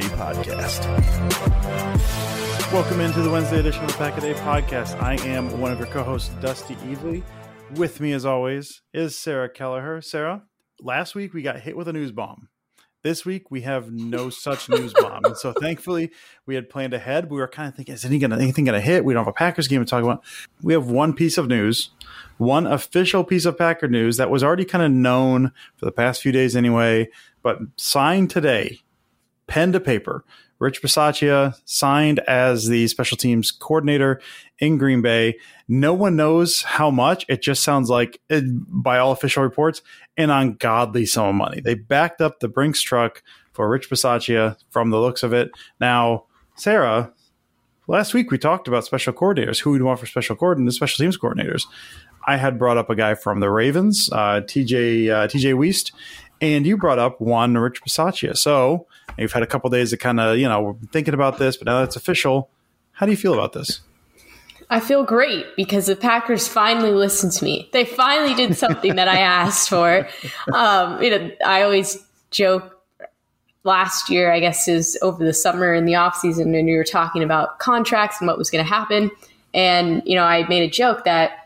Day Podcast. Welcome into the Wednesday edition of the Pack a Day Podcast. I am one of your co-hosts, Dusty Evely. With me, as always, is Sarah Kelleher. Sarah, last week we got hit with a news bomb. This week we have no such news bomb, and so thankfully we had planned ahead. We were kind of thinking, is any gonna, anything going to hit? We don't have a Packers game to talk about. We have one piece of news, one official piece of Packer news that was already kind of known for the past few days anyway, but signed today, pen to paper. Rich Bisaccia signed as the special teams coordinator in Green Bay. No one knows how much. It just sounds like, it, by all official reports, an ungodly sum of money. They backed up the Brinks truck for Rich Bisaccia from the looks of it. Now, Sarah, last week we talked about special coordinators, who we'd want for special coordinators, special teams coordinators. I had brought up a guy from the Ravens, uh, TJ uh, TJ Weist, and you brought up one Rich Bisaccia. So you've had a couple days to kind of you know thinking about this, but now that's official. How do you feel about this? I feel great because the Packers finally listened to me. They finally did something that I asked for. Um, you know, I always joke last year, I guess, is over the summer in the off season, and we were talking about contracts and what was going to happen. And you know, I made a joke that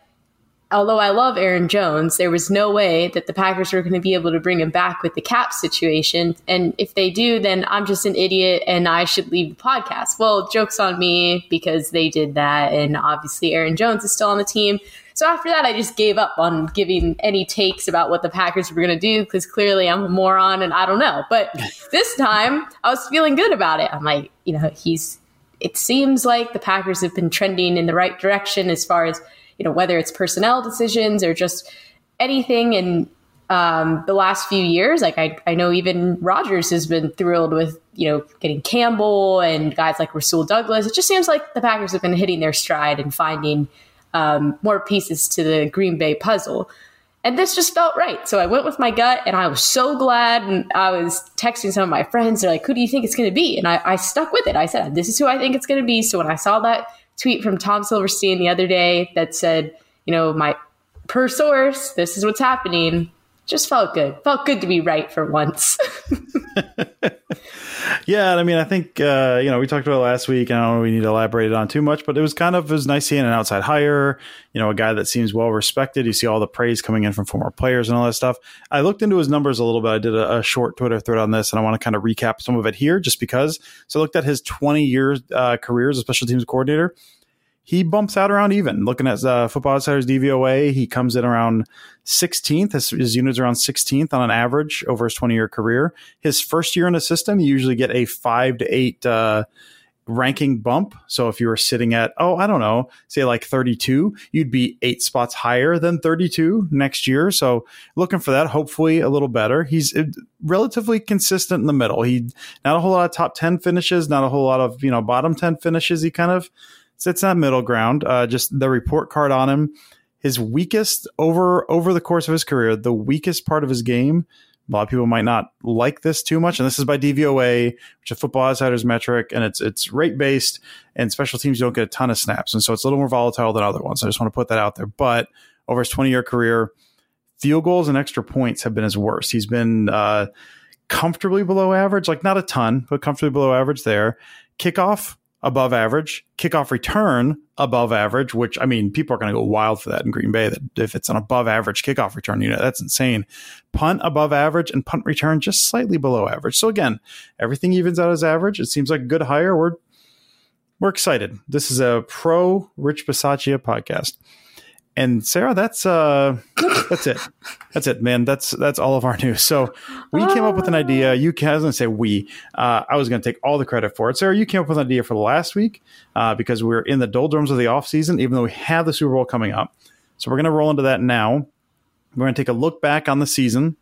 although I love Aaron Jones, there was no way that the Packers were going to be able to bring him back with the cap situation. And if they do, then I'm just an idiot and I should leave the podcast. Well, joke's on me because they did that. And obviously, Aaron Jones is still on the team. So after that, I just gave up on giving any takes about what the Packers were going to do because clearly I'm a moron and I don't know. But this time, I was feeling good about it. I'm like, you know, he's. It seems like the Packers have been trending in the right direction as far as you know, whether it's personnel decisions or just anything in um, the last few years. Like I, I know even Rodgers has been thrilled with, you know, getting Campbell and guys like Rasul Douglas. It just seems like the Packers have been hitting their stride and finding um, more pieces to the Green Bay puzzle. And this just felt right. So I went with my gut and I was so glad. And I was texting some of my friends. They're like, who do you think it's going to be? And I, I stuck with it. I said, this is who I think it's going to be. So when I saw that tweet from Tom Silverstein the other day that said, you know, my per source, this is what's happening. Just felt good. Felt good to be right for once. yeah, I mean, I think uh, you know we talked about last week. And I don't know we need to elaborate on too much, but it was kind of it was nice seeing an outside hire. You know, a guy that seems well respected. You see all the praise coming in from former players and all that stuff. I looked into his numbers a little bit. I did a, a short Twitter thread on this, and I want to kind of recap some of it here, just because. So I looked at his 20 years uh, career as a special teams coordinator he bumps out around even. Looking at uh, Football Outsiders DVOA, he comes in around 16th. His, his units around 16th on an average over his 20 year career. His first year in the system, you usually get a five to eight uh, ranking bump. So if you were sitting at, oh, I don't know, say like 32, you'd be eight spots higher than 32 next year. So looking for that, hopefully a little better. He's uh, relatively consistent in the middle. He not a whole lot of top 10 finishes, not a whole lot of, you know, bottom 10 finishes. He kind of sits that middle ground. Uh, just the report card on him, his weakest over over the course of his career, the weakest part of his game. A lot of people might not like this too much, and this is by DVOA, which is Football Outsiders metric, and it's it's rate based, and special teams don't get a ton of snaps, and so it's a little more volatile than other ones. I just want to put that out there. But over his 20 year career. Field goals and extra points have been his worst. He's been uh, comfortably below average, like not a ton, but comfortably below average there. Kickoff above average, kickoff return above average, which I mean, people are going to go wild for that in Green Bay. That if it's an above average kickoff return, know, that's insane. Punt above average and punt return just slightly below average. So again, everything evens out as average. It seems like a good hire. We're we're excited. This is a pro Rich Bisaccia podcast. And Sarah, that's uh that's it. That's it, man. That's that's all of our news. So we came up with an idea. You can I was gonna say we. Uh, I was gonna take all the credit for it. Sarah, you came up with an idea for the last week uh, because we're in the doldrums of the off season, even though we have the Super Bowl coming up. So we're gonna roll into that now. We're gonna take a look back on the season.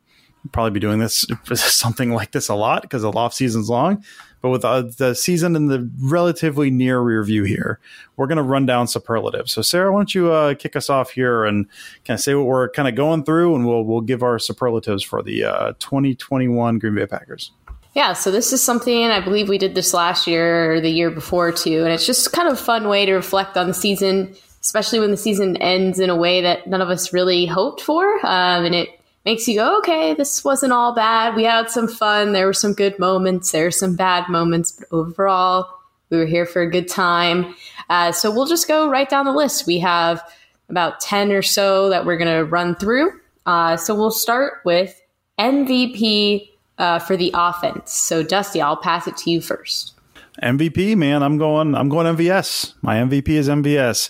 Probably be doing this something like this a lot because the off season's long. But with uh, the season in the relatively near review here, we're going to run down superlatives. So, Sarah, why don't you uh, kick us off here and kind of say what we're kind of going through, and we'll we'll give our superlatives for the uh, 2021 Green Bay Packers. Yeah, so this is something I believe we did this last year or the year before too, and it's just kind of a fun way to reflect on the season, especially when the season ends in a way that none of us really hoped for, um, and it makes you go, okay, this wasn't all bad. We had some fun. There were some good moments. There were some bad moments, but overall, we were here for a good time. Uh, so we'll just go right down the list. We have about 10 or so that we're going to run through. Uh, so we'll start with MVP uh, for the offense. So Dusty, I'll pass it to you first. MVP, man, I'm going. I'm going MVS. My MVP is MVS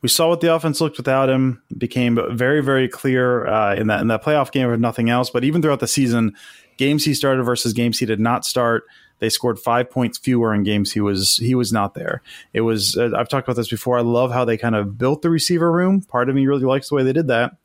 we saw what the offense looked without him. It became very, very clear uh, in that in that playoff game, if nothing else. But even throughout the season, games he started versus games he did not start, they scored five points fewer in games he was he was not there. It was uh, I've talked about this before. I love how they kind of built the receiver room. Part of me really likes the way they did that.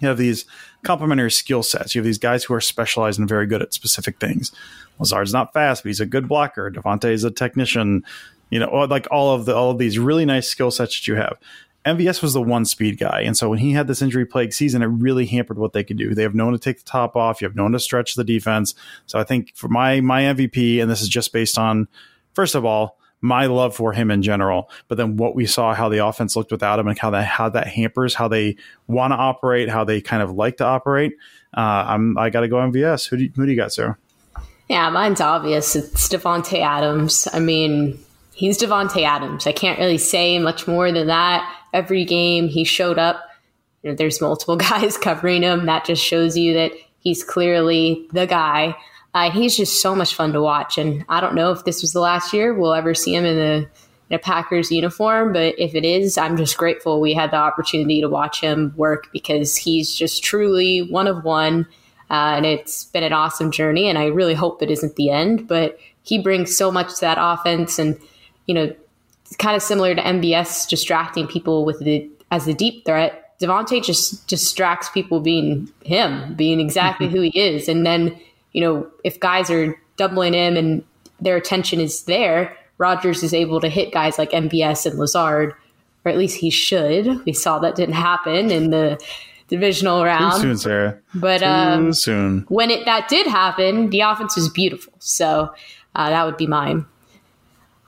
You have these complementary skill sets. You have these guys who are specialized and very good at specific things. Lazard's not fast, but he's a good blocker. Davante is a technician. You know, like all of the all of these really nice skill sets that you have. MVS was the one speed guy. And so when he had this injury plagued season, it really hampered what they could do. They have no one to take the top off. You have no one to stretch the defense. So I think for my, my MVP, and this is just based on, first of all, my love for him in general, but then what we saw, how the offense looked without him and how that, how that hampers how they want to operate, how they kind of like to operate. Uh, I'm, I got to go MVS. Who do, you, who do you got, Sarah? Yeah, mine's obvious. It's Davante Adams. I mean, he's Davante Adams. I can't really say much more than that every game he showed up. You know, there's multiple guys covering him. That just shows you that he's clearly the guy. Uh, he's just so much fun to watch. And I don't know if this was the last year we'll ever see him in a, in a Packers uniform, but if it is, I'm just grateful we had the opportunity to watch him work because he's just truly one of one. Uh, and it's been an awesome journey. And I really hope it isn't the end, but he brings so much to that offense. And, you know, kind of similar to MVS distracting people with the as the deep threat. Davante just distracts people being him, being exactly who he is. And then, you know, if guys are doubling him and their attention is there, Rodgers is able to hit guys like MVS and Lazard, or at least he should. We saw that didn't happen in the divisional round. Too soon, Sarah. But Too um, soon. when it that did happen, the offense was beautiful. So uh, that would be mine.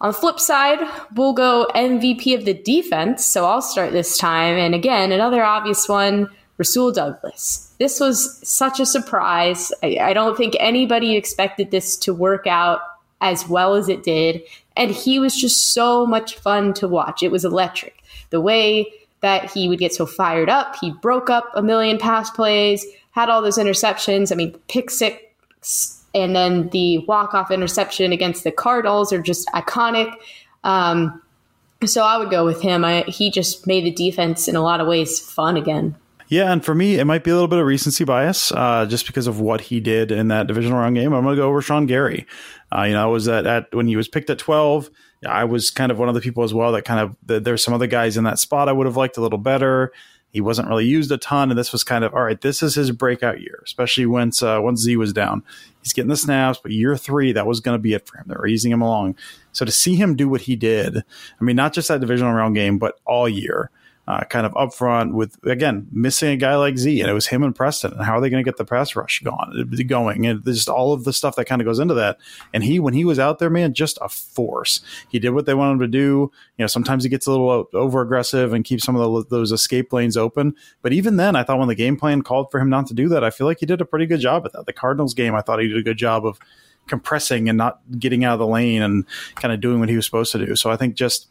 On the flip side, we'll go MVP of the defense. So I'll start this time. And again, another obvious one Rasul Douglas. This was such a surprise. I, I, don't think anybody expected this to work out as well as it did. And he was just so much fun to watch. It was electric. The way that he would get so fired up, he broke up a million pass plays, had all those interceptions. I mean, pick six and then the walk-off interception against the Cardinals are just iconic. Um, so I would go with him. I, he just made the defense in a lot of ways fun again. Yeah, and for me, it might be a little bit of recency bias, uh, just because of what he did in that divisional round game. I'm going to go Rashan Gary. Uh, you know, I was at, at when he was picked at 12. I was kind of one of the people as well that kind of the, there's some other guys in that spot I would have liked a little better. He wasn't really used a ton, and this was kind of all right. This is his breakout year, especially once uh, once Z was down. He's getting the snaps, but year three that was going to be it for him. They were easing him along. So to see him do what he did, I mean, not just that divisional round game, but all year uh, kind of up front with again missing a guy like Z, and it was him and Preston. And how are they going to get the pass rush gone, going? And just all of the stuff that kind of goes into that. And he, when he was out there, man, just a force. He did what they wanted him to do. You know, sometimes he gets a little over aggressive and keeps some of the, those escape lanes open. But even then, I thought when the game plan called for him not to do that, I feel like he did a pretty good job at that. The Cardinals game, I thought he did a good job of compressing and not getting out of the lane and kind of doing what he was supposed to do. So I think just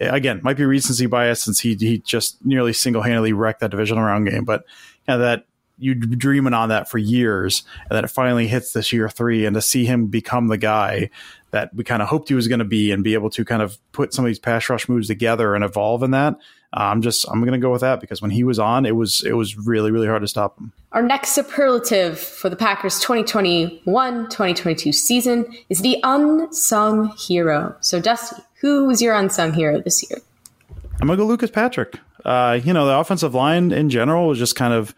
again might be recency bias since he he just nearly single handedly wrecked that divisional round game, but kind of that you dreaming on that for years and then it finally hits this year three and to see him become the guy that we kind of hoped he was going to be and be able to kind of put some of these pass rush moves together and evolve in that I'm just I'm going to go with that because when he was on, it was it was really really hard to stop him. Our next superlative for the Packers 2021-2022 season is the unsung hero. So Dusty, who was your unsung hero this year? I'm gonna go Lucas Patrick. Uh, you know, the offensive line in general was just kind of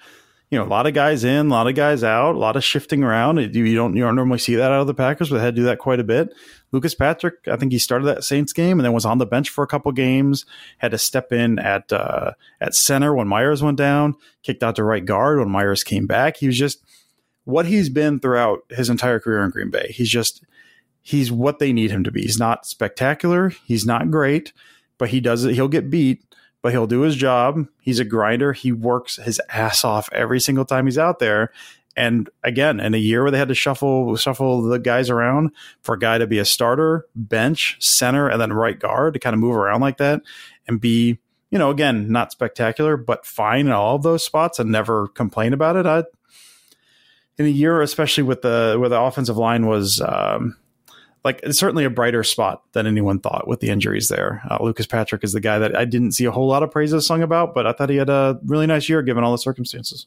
you know, a lot of guys in, a lot of guys out, a lot of shifting around. You don't you don't normally see that out of the Packers, but they had to do that quite a bit. Lucas Patrick, I think he started that Saints game and then was on the bench for a couple games. Had to step in at uh, at center when Myers went down. Kicked out to right guard when Myers came back. He was just what he's been throughout his entire career in Green Bay. He's just he's what they need him to be. He's not spectacular. He's not great, but he does it. He'll get beat but he'll do his job. He's a grinder. He works his ass off every single time he's out there. And again, in a year where they had to shuffle shuffle the guys around for a guy to be a starter, bench, center, and then right guard to kind of move around like that and be, you know, again, not spectacular, but fine in all of those spots and never complain about it. I, in a year, especially with the where the offensive line was um, like certainly a brighter spot than anyone thought with the injuries there. Uh, Lucas Patrick is the guy that I didn't see a whole lot of praises sung about, but I thought he had a really nice year given all the circumstances.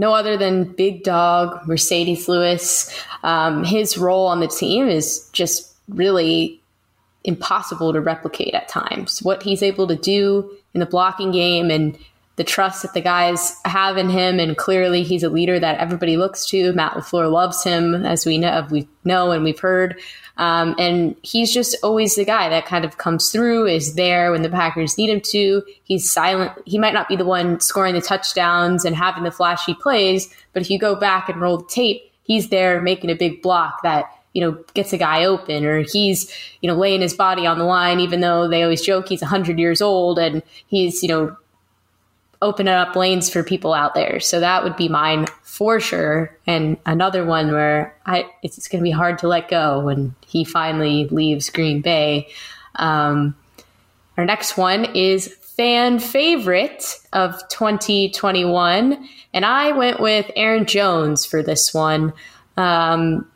no other than Big Dog Marcedes Lewis. Um, his role on the team is just really impossible to replicate at times. What he's able to do in the blocking game and the trust that the guys have in him, and clearly he's a leader that everybody looks to. Matt LaFleur loves him, as we know, we know and we've heard. Um, and he's just always the guy that kind of comes through, is there when the Packers need him to. He's silent. He might not be the one scoring the touchdowns and having the flashy plays, but if you go back and roll the tape, he's there making a big block that you know, gets a guy open or he's, you know, laying his body on the line, even though they always joke he's 100 years old and he's, you know, opening up lanes for people out there. So that would be mine for sure. And another one where I, it's going to be hard to let go when he finally leaves Green Bay. Um, our next one is fan favorite of 2021. And I went with Aaron Jones for this one. Um,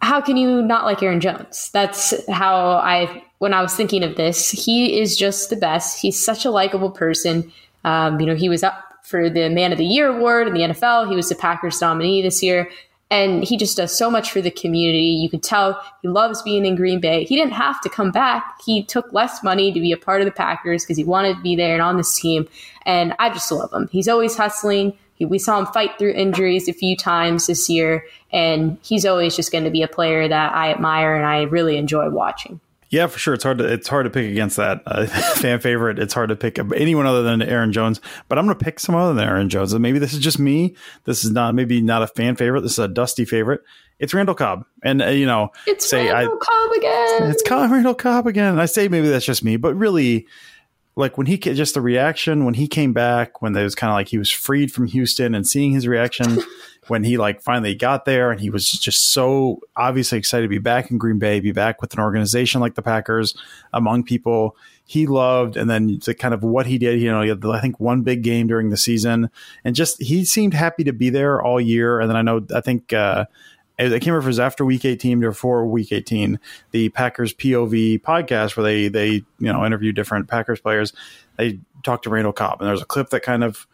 how can you not like Aaron Jones? That's how I, when I was thinking of this, he is just the best. He's such a likable person. Um, you know, he was up for the Man of the Year award in the NFL. He was the Packers nominee this year. And he just does so much for the community. You can tell he loves being in Green Bay. He didn't have to come back. He took less money to be a part of the Packers because he wanted to be there and on this team. And I just love him. He's always hustling. We saw him fight through injuries a few times this year, and he's always just going to be a player that I admire and I really enjoy watching. Yeah, for sure. It's hard to it's hard to pick against that uh, fan favorite. It's hard to pick anyone other than Aaron Jones. But I'm going to pick some other than Aaron Jones. And maybe this is just me. This is not maybe not a fan favorite. This is a dusty favorite. It's Randall Cobb, and uh, you know, it's say Randall I, Cobb again. It's Cobb, Randall Cobb again. I say maybe that's just me, but really, like when he just the reaction when he came back, when it was kind of like he was freed from Houston, and seeing his reaction. when he like finally got there and he was just so obviously excited to be back in Green Bay, be back with an organization like the Packers among people he loved, and then the kind of what he did. You know, he had, I think one big game during the season, and just he seemed happy to be there all year. And then I know I think. Uh, I can't remember if it was after week 18 or before week 18, the Packers POV podcast where they, they, you know, interview different Packers players. They talked to Randall Cobb and there's a clip that kind of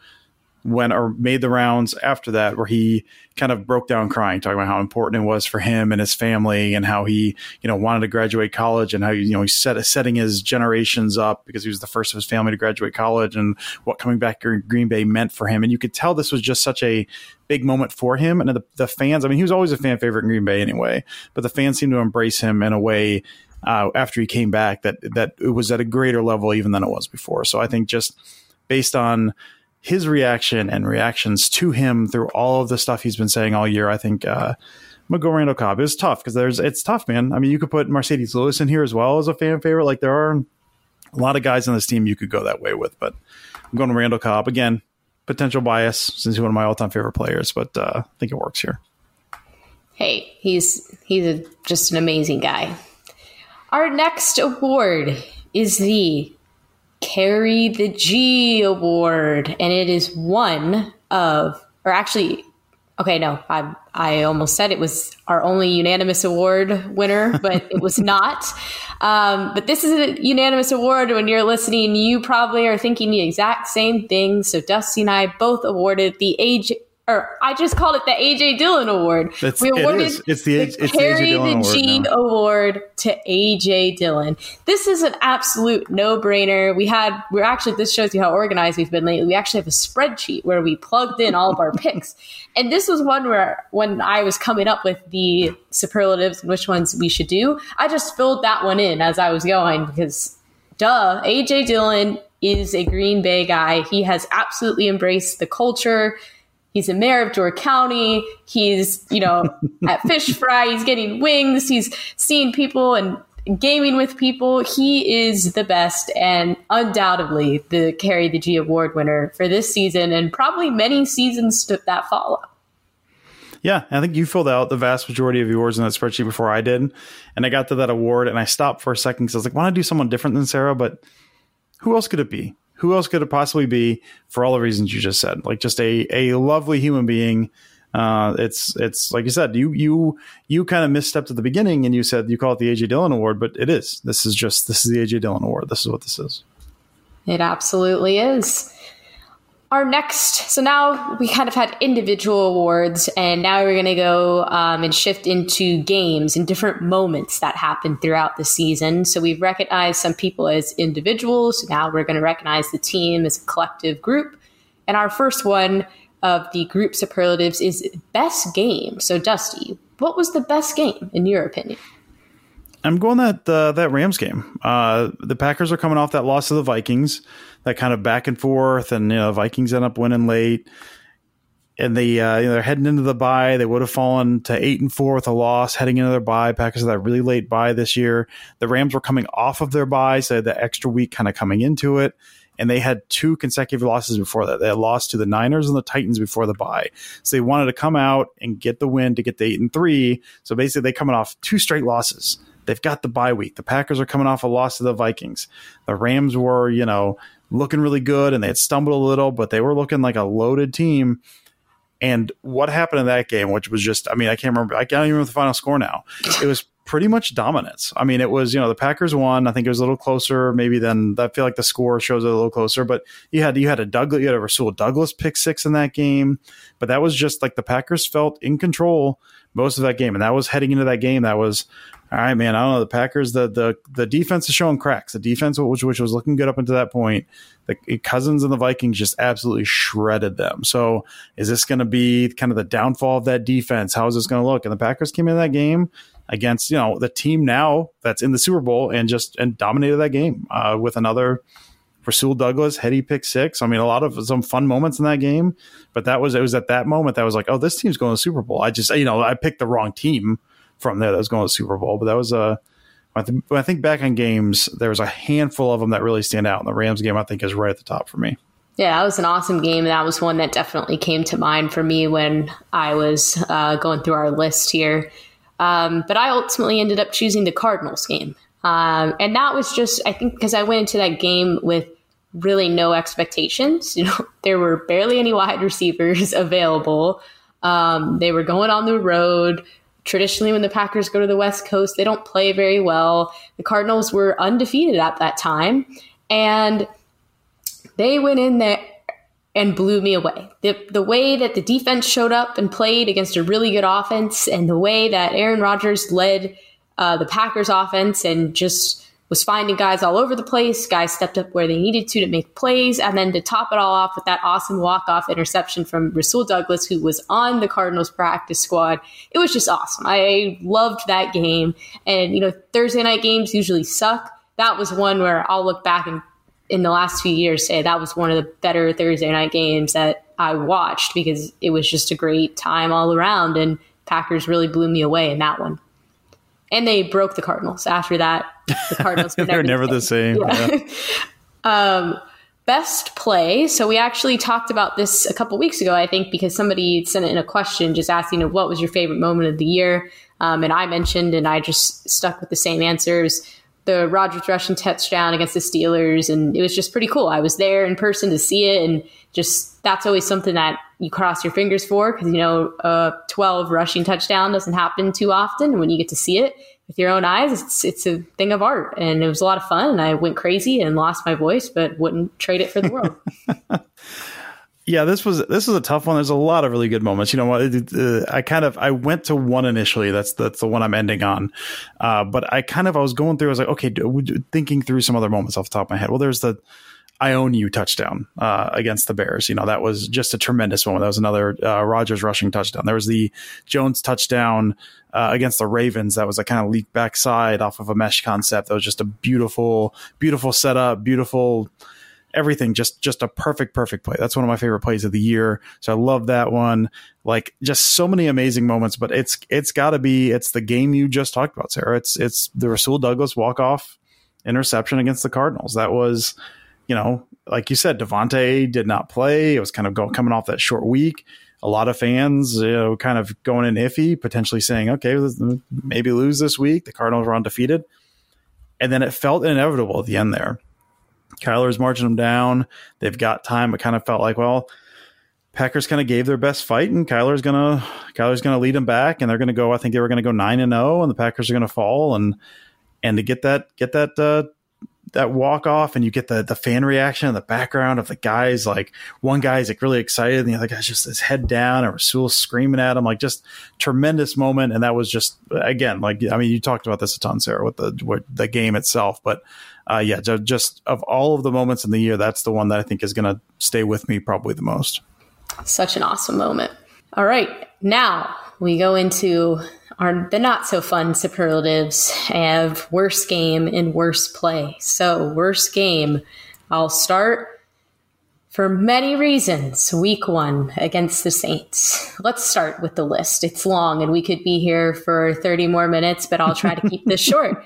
went or made the rounds after that where he kind of broke down crying talking about how important it was for him and his family and how he you know wanted to graduate college and how you know he set setting his generations up because he was the first of his family to graduate college and what coming back to Green Bay meant for him. And you could tell this was just such a big moment for him. And the, the fans I mean he was always a fan favorite in Green Bay anyway but the fans seemed to embrace him in a way uh, after he came back that that it was at a greater level even than it was before. So I think just based on his reaction and reactions to him through all of the stuff he's been saying all year, I think uh, go Randall Cobb. It's tough because there's it's tough, man. I mean, you could put Marcedes Lewis in here as well as a fan favorite. Like there are a lot of guys on this team you could go that way with, but I'm going to Randall Cobb again. Potential bias since he's one of my all-time favorite players, but uh, I think it works here. Hey, he's he's a, just an amazing guy. Our next award is the Carry the G Award, and it is one of, or actually, okay, no, I I almost said it was our only unanimous award winner, but it was not. Um, but this is a unanimous award. When you're listening, you probably are thinking the exact same thing. So Dusty and I both awarded the age or I just called it the AJ Dillon Award. That's, we awarded it it's the, the it's Carry the, the G now. Award to AJ Dillon. This is an absolute no brainer. We had we're actually this shows you how organized we've been lately. We actually have a spreadsheet where we plugged in all of our picks, and this was one where when I was coming up with the superlatives and which ones we should do, I just filled that one in as I was going because duh, AJ Dillon is a Green Bay guy. He has absolutely embraced the culture He's a mayor of Door County. He's, you know, at Fish Fry. He's getting wings. He's seeing people and gaming with people. He is the best and undoubtedly the Carry the G Award winner for this season and probably many seasons that follow. Yeah, I think you filled out the vast majority of yours in that spreadsheet before I did. And I got to that award and I stopped for a second because I was like, want to do someone different than Sarah, but who else could it be? Who else could it possibly be for all the reasons you just said? Like just a a lovely human being. Uh, it's it's like you said, you you you kind of misstepped at the beginning and you said you call it the AJ Dillon Award, but it is. This is just this is the AJ Dillon Award. This is what this is. It absolutely is our next. So now we kind of had individual awards and now we're going to go um, and shift into games and different moments that happened throughout the season. So we've recognized some people as individuals. Now we're going to recognize the team as a collective group. And our first one of the group superlatives is best game. So dusty what was the best game in your opinion? I'm going that uh, that Rams game. Uh, the Packers are coming off that loss to the Vikings, that kind of back and forth, and you know Vikings end up winning late. and they uh, you know, they're heading into the bye. They would have fallen to eight and four with a loss heading into their bye. Packers had that really late bye this year. The Rams were coming off of their bye, so the extra week kind of coming into it. And they had two consecutive losses before that. They had lost to the Niners and the Titans before the bye. So they wanted to come out and get the win to get the eight and three. So basically, they coming off two straight losses. They've got the bye week. The Packers are coming off a loss to the Vikings. The Rams were, you know, looking really good and they had stumbled a little, but they were looking like a loaded team. And what happened in that game, which was just, I mean, I can't remember, I can't even remember the final score now. It was pretty much dominance. I mean, it was, you know, the Packers won. I think it was a little closer, maybe than I feel like the score shows it a little closer, but you had, you had a Douglas, you had a Rasul Douglas pick six in that game. But that was just like the Packers felt in control most of that game. And that was heading into that game. That was, all right, man. I don't know. The Packers, the the the defense is showing cracks. The defense, which which was looking good up until that point, the Cousins and the Vikings just absolutely shredded them. So, is this going to be kind of the downfall of that defense? How is this going to look? And the Packers came in that game against you know the team now that's in the Super Bowl and just and dominated that game uh, with another Rasul Douglas heady pick six. I mean, a lot of some fun moments in that game, but that was it was at that moment that was like, oh, this team's going to Super Bowl. I just you know I picked the wrong team from there that was going to Super Bowl. But that was a when I think back on games, there was a handful of them that really stand out. And the Rams game, I think, is right at the top for me. Yeah, that was an awesome game. That was one that definitely came to mind for me when I was uh, going through our list here. Um, but I ultimately ended up choosing the Cardinals game. Um, and that was just, I think, because I went into that game with really no expectations. You know, there were barely any wide receivers available. Um, they were going on the road traditionally when the Packers go to the West Coast, they don't play very well. The Cardinals were undefeated at that time, and they went in there and blew me away. The the way that the defense showed up and played against a really good offense, and the way that Aaron Rodgers led uh, the Packers offense and just was finding guys all over the place. Guys stepped up where they needed to to make plays. And then to top it all off with that awesome walk off interception from Rasul Douglas, who was on the Cardinals practice squad. It was just awesome. I loved that game. And, you know, Thursday night games usually suck. That was one where I'll look back and in the last few years say that was one of the better Thursday night games that I watched because it was just a great time all around. And Packers really blew me away in that one and they broke the Cardinals after that. The Cardinals were never, never the same. Yeah. Yeah. um, best play. So we actually talked about this a couple weeks ago, I think, because somebody sent in a question just asking what was your favorite moment of the year, um, and I mentioned, and I just stuck with the same answers. The Rodgers rushing touchdown against the Steelers, and it was just pretty cool. I was there in person to see it, and just that's always something that you cross your fingers for because you know a 12 rushing touchdown doesn't happen too often when you get to see it with your own eyes it's it's a thing of art and it was a lot of fun and i went crazy and lost my voice but wouldn't trade it for the world yeah this was this was a tough one there's a lot of really good moments you know what uh, i kind of i went to one initially that's that's the one i'm ending on uh, but i kind of i was going through i was like okay thinking through some other moments off the top of my head well there's the I own you touchdown uh, against the Bears. You know, that was just a tremendous moment. That was another uh, Rodgers rushing touchdown. There was the Jones touchdown uh, against the Ravens. That was a kind of leak backside off of a mesh concept. That was just a beautiful, beautiful setup, beautiful everything. Just, just a perfect, perfect play. That's one of my favorite plays of the year. So I love that one. Like just so many amazing moments, but it's, it's gotta be, it's the game you just talked about, Sarah. It's, it's the Rasul Douglas walk off interception against the Cardinals. That was, you know, like you said, Davante did not play. It was kind of coming off that short week. A lot of fans, you know, kind of going in iffy, potentially saying, okay, maybe lose this week. The Cardinals were undefeated. And then it felt inevitable at the end there. Kyler's marching them down. They've got time. It kind of felt like, well, Packers kind of gave their best fight, and Kyler's gonna Kyler's gonna lead them back, and they're gonna go. I think they were gonna go nine and zero, oh, and the Packers are gonna fall, and and to get that get that uh, that walk off and you get the the fan reaction in the background of the guys like one guy's like really excited and the other guy's just his head down and Rasul screaming at him like just tremendous moment and that was just again like I mean you talked about this a ton Sarah with the with the game itself but uh, yeah just of all of the moments in the year that's the one that I think is going to stay with me probably the most such an awesome moment all right now we go into our the not so fun superlatives of worst game and worst play. So, worst game, I'll start for many reasons. Week one against the Saints. Let's start with the list. It's long and we could be here for 30 more minutes, but I'll try to keep this short.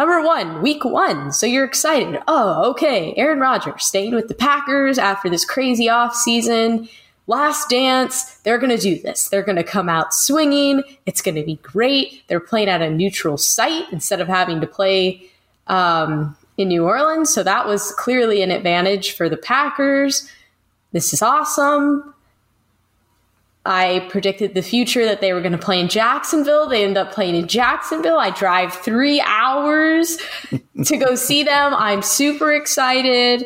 Number one, week one. So you're excited. Oh, okay. Aaron Rodgers staying with the Packers after this crazy off season. Last dance. They're going to do this. They're going to come out swinging. It's going to be great. They're playing at a neutral site instead of having to play um, in New Orleans. So that was clearly an advantage for the Packers. This is awesome. I predicted the future that they were going to play in Jacksonville. They end up playing in Jacksonville. I drive three hours to go see them. I'm super excited.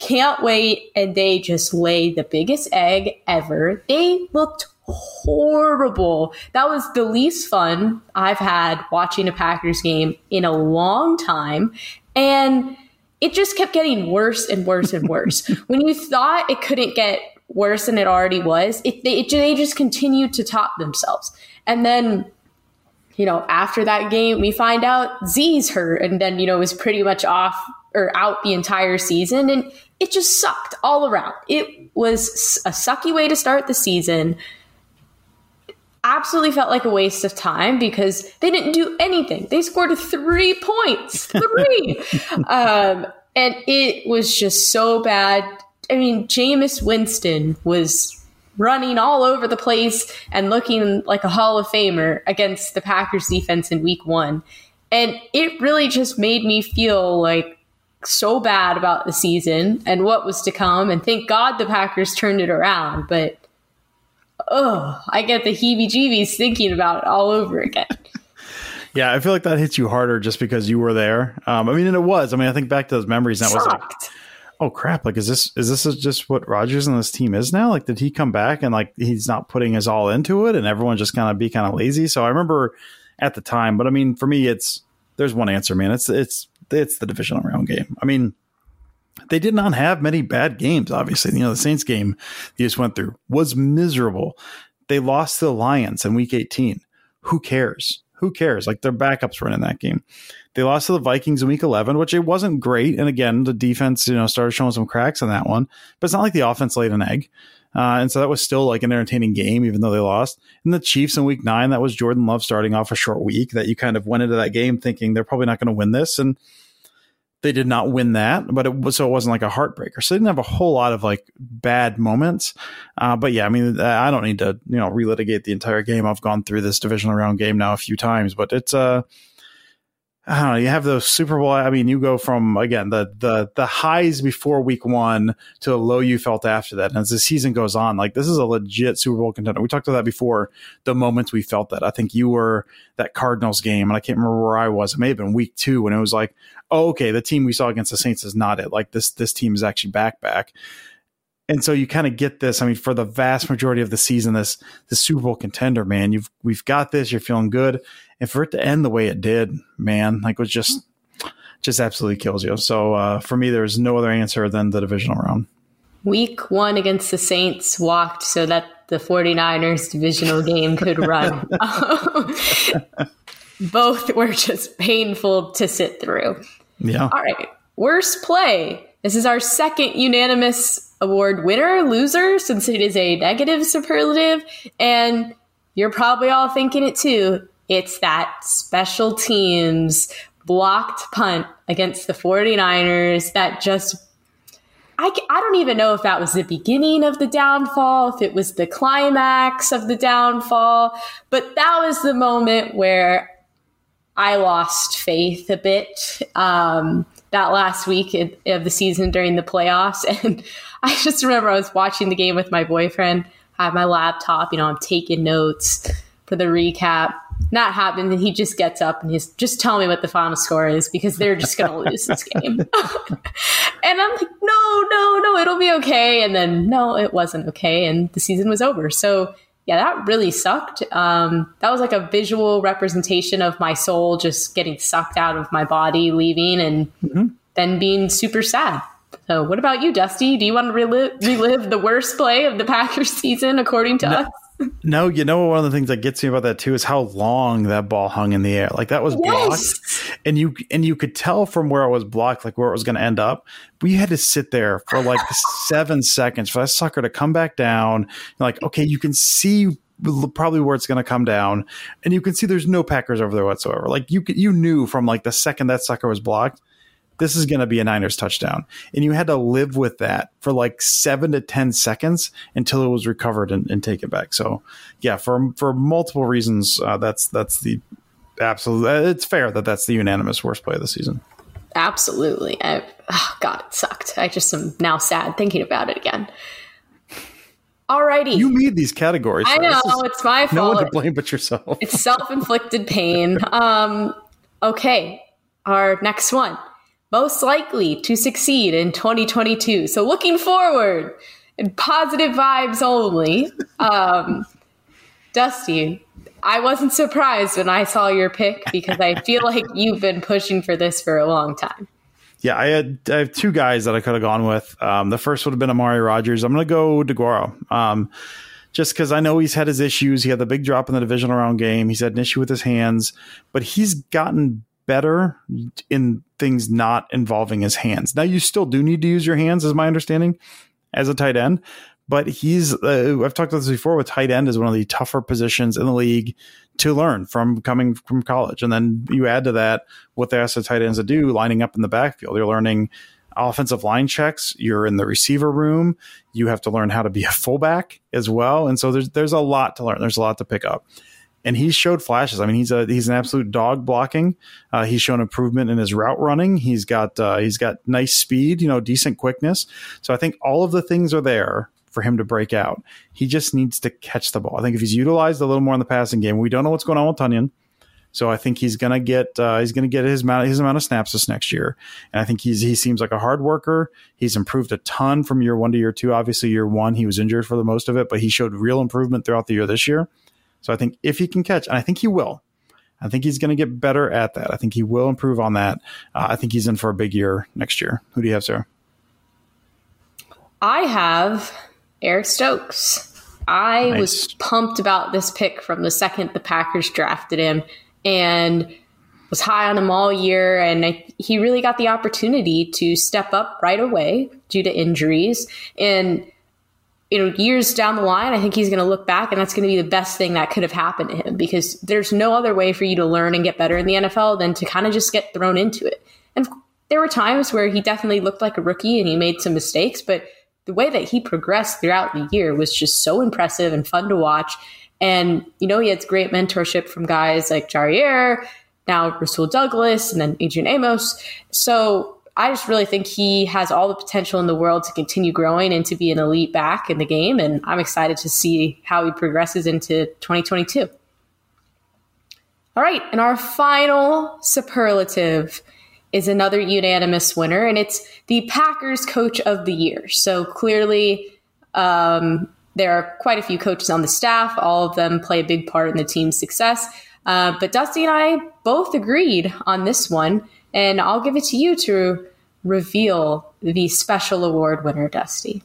Can't wait. And they just laid the biggest egg ever. They looked horrible. That was the least fun I've had watching a Packers game in a long time. And it just kept getting worse and worse and worse. when you thought it couldn't get worse than it already was, it, they, it, they just continued to top themselves. And then, you know, after that game, we find out Z's hurt and then, you know, was pretty much off or out the entire season. And it just sucked all around. It was a sucky way to start the season absolutely felt like a waste of time because they didn't do anything. They scored three points, three. um, and it was just so bad. I mean, Jameis Winston was running all over the place and looking like a Hall of Famer against the Packers defense in week one. And it really just made me feel like so bad about the season and what was to come. And thank God the Packers turned it around. But oh, I get the heebie jeebies thinking about it all over again. yeah, I feel like that hits you harder just because you were there. Um, I mean, and it was. I mean, I think back to those memories, and that was like, oh crap! Like, is this is this just what Rodgers and this team is now? Like, did he come back and like he's not putting his all into it, and everyone just kind of be kind of lazy? So I remember at the time, but I mean, for me, it's there's one answer, man. It's it's it's the divisional round game. I mean, they did not have many bad games, obviously. You know, the Saints game they just went through was miserable. They lost to the Lions in week 18. Who cares? Who cares? Like their backups were in that game. They lost to the Vikings in week 11, which it wasn't great. And again, the defense, you know, started showing some cracks on that one, but it's not like the offense laid an egg. Uh, and so that was still like an entertaining game, even though they lost. And the Chiefs in week nine, that was Jordan Love starting off a short week that you kind of went into that game thinking they're probably not going to win this. And they did not win that, but it was so it wasn't like a heartbreaker. So they didn't have a whole lot of like bad moments. Uh, but yeah, I mean, I don't need to you know relitigate the entire game. I've gone through this divisional round game now a few times, but it's uh I don't know. You have those Super Bowl. I mean, you go from again the the the highs before Week One to the low you felt after that. And as the season goes on, like this is a legit Super Bowl contender. We talked about that before. The moments we felt that. I think you were that Cardinals game, and I can't remember where I was. It may have been Week Two when it was like, oh, okay, the team we saw against the Saints is not it. Like this this team is actually back back and so you kind of get this. I mean, for the vast majority of the season, this the Super Bowl contender, man, you've we've got this. You're feeling good, and for it to end the way it did, man, like it was just just absolutely kills you. So uh, for me, there's no other answer than the divisional round. Week one against the Saints walked so that the 49ers divisional game could run. Both were just painful to sit through. Yeah. All right. Worst play. This is our second unanimous award winner, loser, since it is a negative superlative. And you're probably all thinking it too. It's that special teams blocked punt against the 49ers that just I, I don't even know if that was the beginning of the downfall, if it was the climax of the downfall, but that was the moment where I lost faith a bit um, that last week of the season during the playoffs. And I just remember I was watching the game with my boyfriend. I have my laptop, you know, I'm taking notes for the recap. That happened, and he just gets up and he's just tell me what the final score is because they're just going to lose this game. and I'm like, no, no, no, it'll be okay. And then no, it wasn't okay, and the season was over. So yeah, that really sucked. Um, that was like a visual representation of my soul just getting sucked out of my body, leaving, and mm-hmm. then being super sad. So, what about you, Dusty? Do you want to relive, relive the worst play of the Packers season, according to no, us? No, you know one of the things that gets me about that too is how long that ball hung in the air. Like that was blocked, and you and you could tell from where it was blocked, like where it was going to end up. We had to sit there for like seven seconds for that sucker to come back down. Like, okay, you can see probably where it's going to come down, and you can see there's no Packers over there whatsoever. Like you you knew from like the second that sucker was blocked, this is going to be a Niners touchdown, and you had to live with that for like seven to ten seconds until it was recovered and, and taken back. So, yeah, for for multiple reasons, uh, that's that's the absolute. Uh, it's fair that that's the unanimous worst play of the season. Absolutely. I, oh God, it sucked. I just am now sad thinking about it again. Alrighty. You made these categories. I know is it's my fault. no one to blame but yourself. It's self-inflicted pain. Um, okay, our next one. Most likely to succeed in 2022. So looking forward and positive vibes only. Um, Dusty, I wasn't surprised when I saw your pick because I feel like you've been pushing for this for a long time. Yeah, I had I have two guys that I could have gone with. Um, the first would have been Amari Rodgers. I'm going to go DeGuara. Um, just because I know he's had his issues. He had the big drop in the divisional round game. He's had an issue with his hands, but he's gotten better in things not involving his hands. Now, you still do need to use your hands, is my understanding, as a tight end. But he's, uh, I've talked about this before with tight end is one of the tougher positions in the league to learn from coming from college. And then you add to that what they ask the tight ends to do lining up in the backfield. You're learning offensive line checks. You're in the receiver room. You have to learn how to be a fullback as well. And so there's, there's a lot to learn. There's a lot to pick up and he's showed flashes. I mean, he's a he's an absolute dog blocking. Uh, he's shown improvement in his route running. He's got uh, he's got nice speed, you know, decent quickness. So I think all of the things are there for him to break out. He just needs to catch the ball. I think if he's utilized a little more in the passing game, we don't know what's going on with Tonyan. So I think he's gonna get uh, he's gonna get his amount his amount of snaps this next year, and I think he's he seems like a hard worker. He's improved a ton from year one to year two. Obviously, year one he was injured for the most of it, but he showed real improvement throughout the year this year. So I think if he can catch, and I think he will, I think he's going to get better at that. I think he will improve on that. Uh, I think he's in for a big year next year. Who do you have, Sarah? I have Eric Stokes. I Nice. was pumped about this pick from the second the Packers drafted him and was high on him all year. And I, he really got the opportunity to step up right away due to injuries. And, you know, years down the line, I think he's going to look back and that's going to be the best thing that could have happened to him because there's no other way for you to learn and get better in the NFL than to kind of just get thrown into it. And there were times where he definitely looked like a rookie and he made some mistakes, but the way that he progressed throughout the year was just so impressive and fun to watch. And, you know, he had great mentorship from guys like Jaire, now Rasul Douglas, and then Adrian Amos. So I just really think he has all the potential in the world to continue growing and to be an elite back in the game. And I'm excited to see how he progresses into 2022. All right. And our final superlative is another unanimous winner, and it's the Packers Coach of the Year. So clearly, um, there are quite a few coaches on the staff. All of them play a big part in the team's success. Uh, but Dusty and I both agreed on this one, and I'll give it to you to reveal the special award winner, Dusty.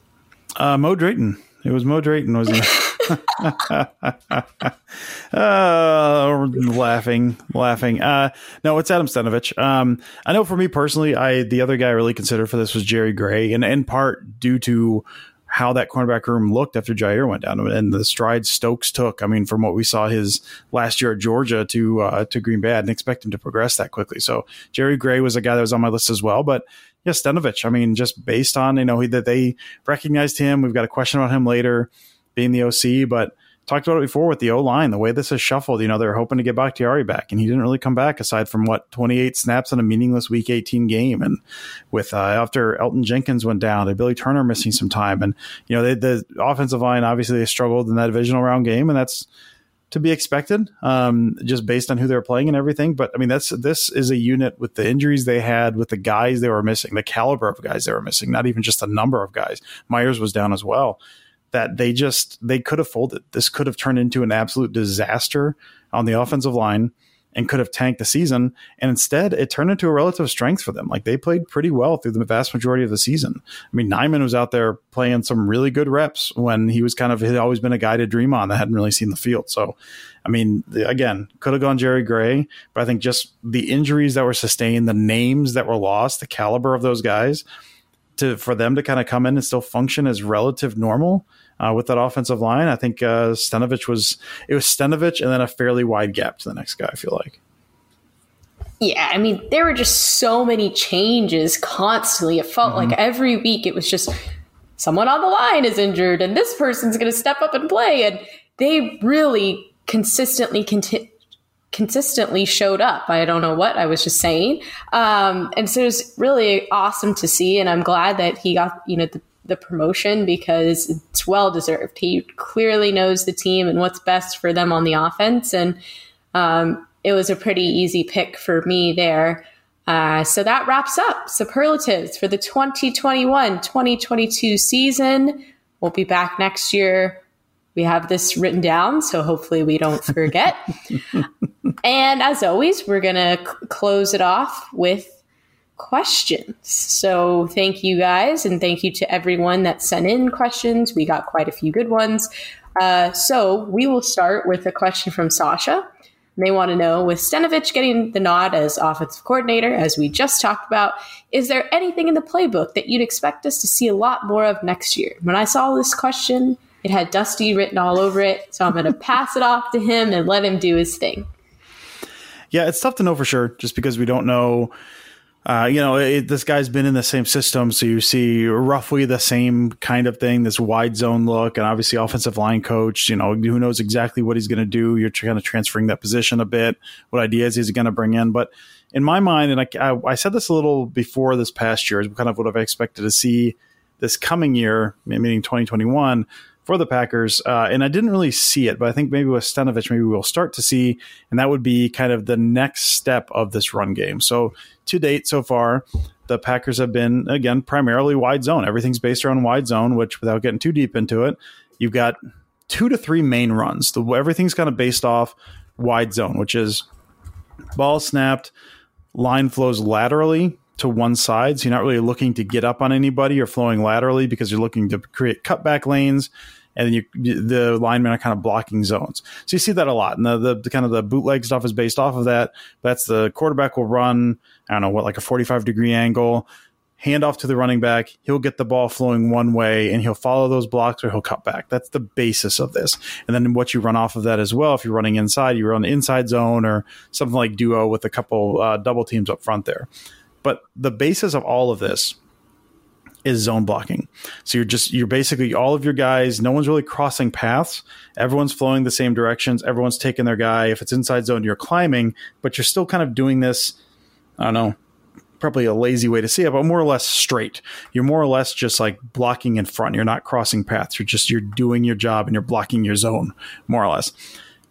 Uh, Mo Drayton. It was Mo Drayton, wasn't it? uh, laughing, laughing. Uh, no, it's Adam Stenavich. Um, I know for me personally, I the other guy I really considered for this was Jerry Gray, and in part due to how that cornerback room looked after Jaire went down and the strides Stokes took. I mean, from what we saw his last year at Georgia to uh, to Green Bay, I didn't expect him to progress that quickly. So Jerry Gray was a guy that was on my list as well, but yeah, Stenavich. I mean, just based on you know he, that they recognized him. We've got a question about him later, being the OC, but talked about it before with the O line, the way this is shuffled. You know, they're hoping to get Bakhtiari back, and he didn't really come back aside from what 28 snaps in a meaningless Week 18 game, and with uh, after Elgton Jenkins went down, and Billy Turner missing some time, and you know they, the offensive line obviously they struggled in that divisional round game, and that's to be expected, um, just based on who they're playing and everything. But I mean, that's this is a unit with the injuries they had, with the guys they were missing, the caliber of guys they were missing, not even just the number of guys. Myers was down as well. That they just they could have folded. This could have turned into an absolute disaster on the offensive line. and could have tanked the season. And instead, it turned into a relative strength for them. Like they played pretty well through the vast majority of the season. I mean, Nijman was out there playing some really good reps when he was kind of had always been a guy to dream on that hadn't really seen the field. So, I mean, again, could have gone Jerry Gray, but I think just the injuries that were sustained, the names that were lost, the caliber of those guys, to for them to kind of come in and still function as relative normal uh, with that offensive line. I think uh, Stenavich was it was Stenavich and then a fairly wide gap to the next guy. I feel like. Yeah, I mean, there were just so many changes constantly. It felt mm-hmm. like every week it was just someone on the line is injured and this person's going to step up and play. And they really consistently conti- consistently showed up. I don't know what I was just saying. Um, and so it was really awesome to see. And I'm glad that he got, you know, the the promotion because it's well deserved. He clearly knows the team and what's best for them on the offense. And um, it was a pretty easy pick for me there. Uh, so that wraps up superlatives for the 2021 2022 season. We'll be back next year. We have this written down, so hopefully we don't forget. and as always, we're going to c- close it off with questions. So thank you guys, and thank you to everyone that sent in questions. We got quite a few good ones. Uh, so we will start with a question from Sasha. They want to know with Stenavich getting the nod as offensive coordinator, as we just talked about, is there anything in the playbook that you'd expect us to see a lot more of next year? When I saw this question, it had Dusty written all over it. So I'm going to pass it off to him and let him do his thing. Yeah, it's tough to know for sure just because we don't know uh, you know, it, this guy's been in the same system, so you see roughly the same kind of thing, this wide zone look, and obviously offensive line coach. You know, who knows exactly what he's going to do? You're kind of transferring that position a bit. What ideas he's going to bring in? But in my mind, and I, I, I said this a little before this past year, is kind of what I've expected to see this coming year, meaning 2021 for the Packers. Uh, and I didn't really see it, but I think maybe with Stenavich, maybe we'll start to see, and that would be kind of the next step of this run game. So to date, so far, the Packers have been again primarily wide zone. Everything's based around wide zone, which without getting too deep into it, you've got two to three main runs. The, everything's kind of based off wide zone, which is ball snapped, line flows laterally to one side. So you're not really looking to get up on anybody or flowing laterally because you're looking to create cutback lanes. And then you, the linemen are kind of blocking zones. So you see that a lot. And the, the, the kind of the bootleg stuff is based off of that. That's the quarterback will run, I don't know what, like a 45 degree angle, hand off to the running back. He'll get the ball flowing one way and he'll follow those blocks or he'll cut back. That's the basis of this. And then what you run off of that as well, if you're running inside, you run the inside zone or something like duo with a couple uh, double teams up front there. But the basis of all of this is zone blocking. So you're just you're basically all of your guys, no one's really crossing paths. Everyone's flowing the same directions. Everyone's taking their guy. If it's inside zone, you're climbing, but you're still kind of doing this, I don't know, probably a lazy way to see it, but more or less straight. You're more or less just like blocking in front. You're not crossing paths. You're just you're doing your job and you're blocking your zone, more or less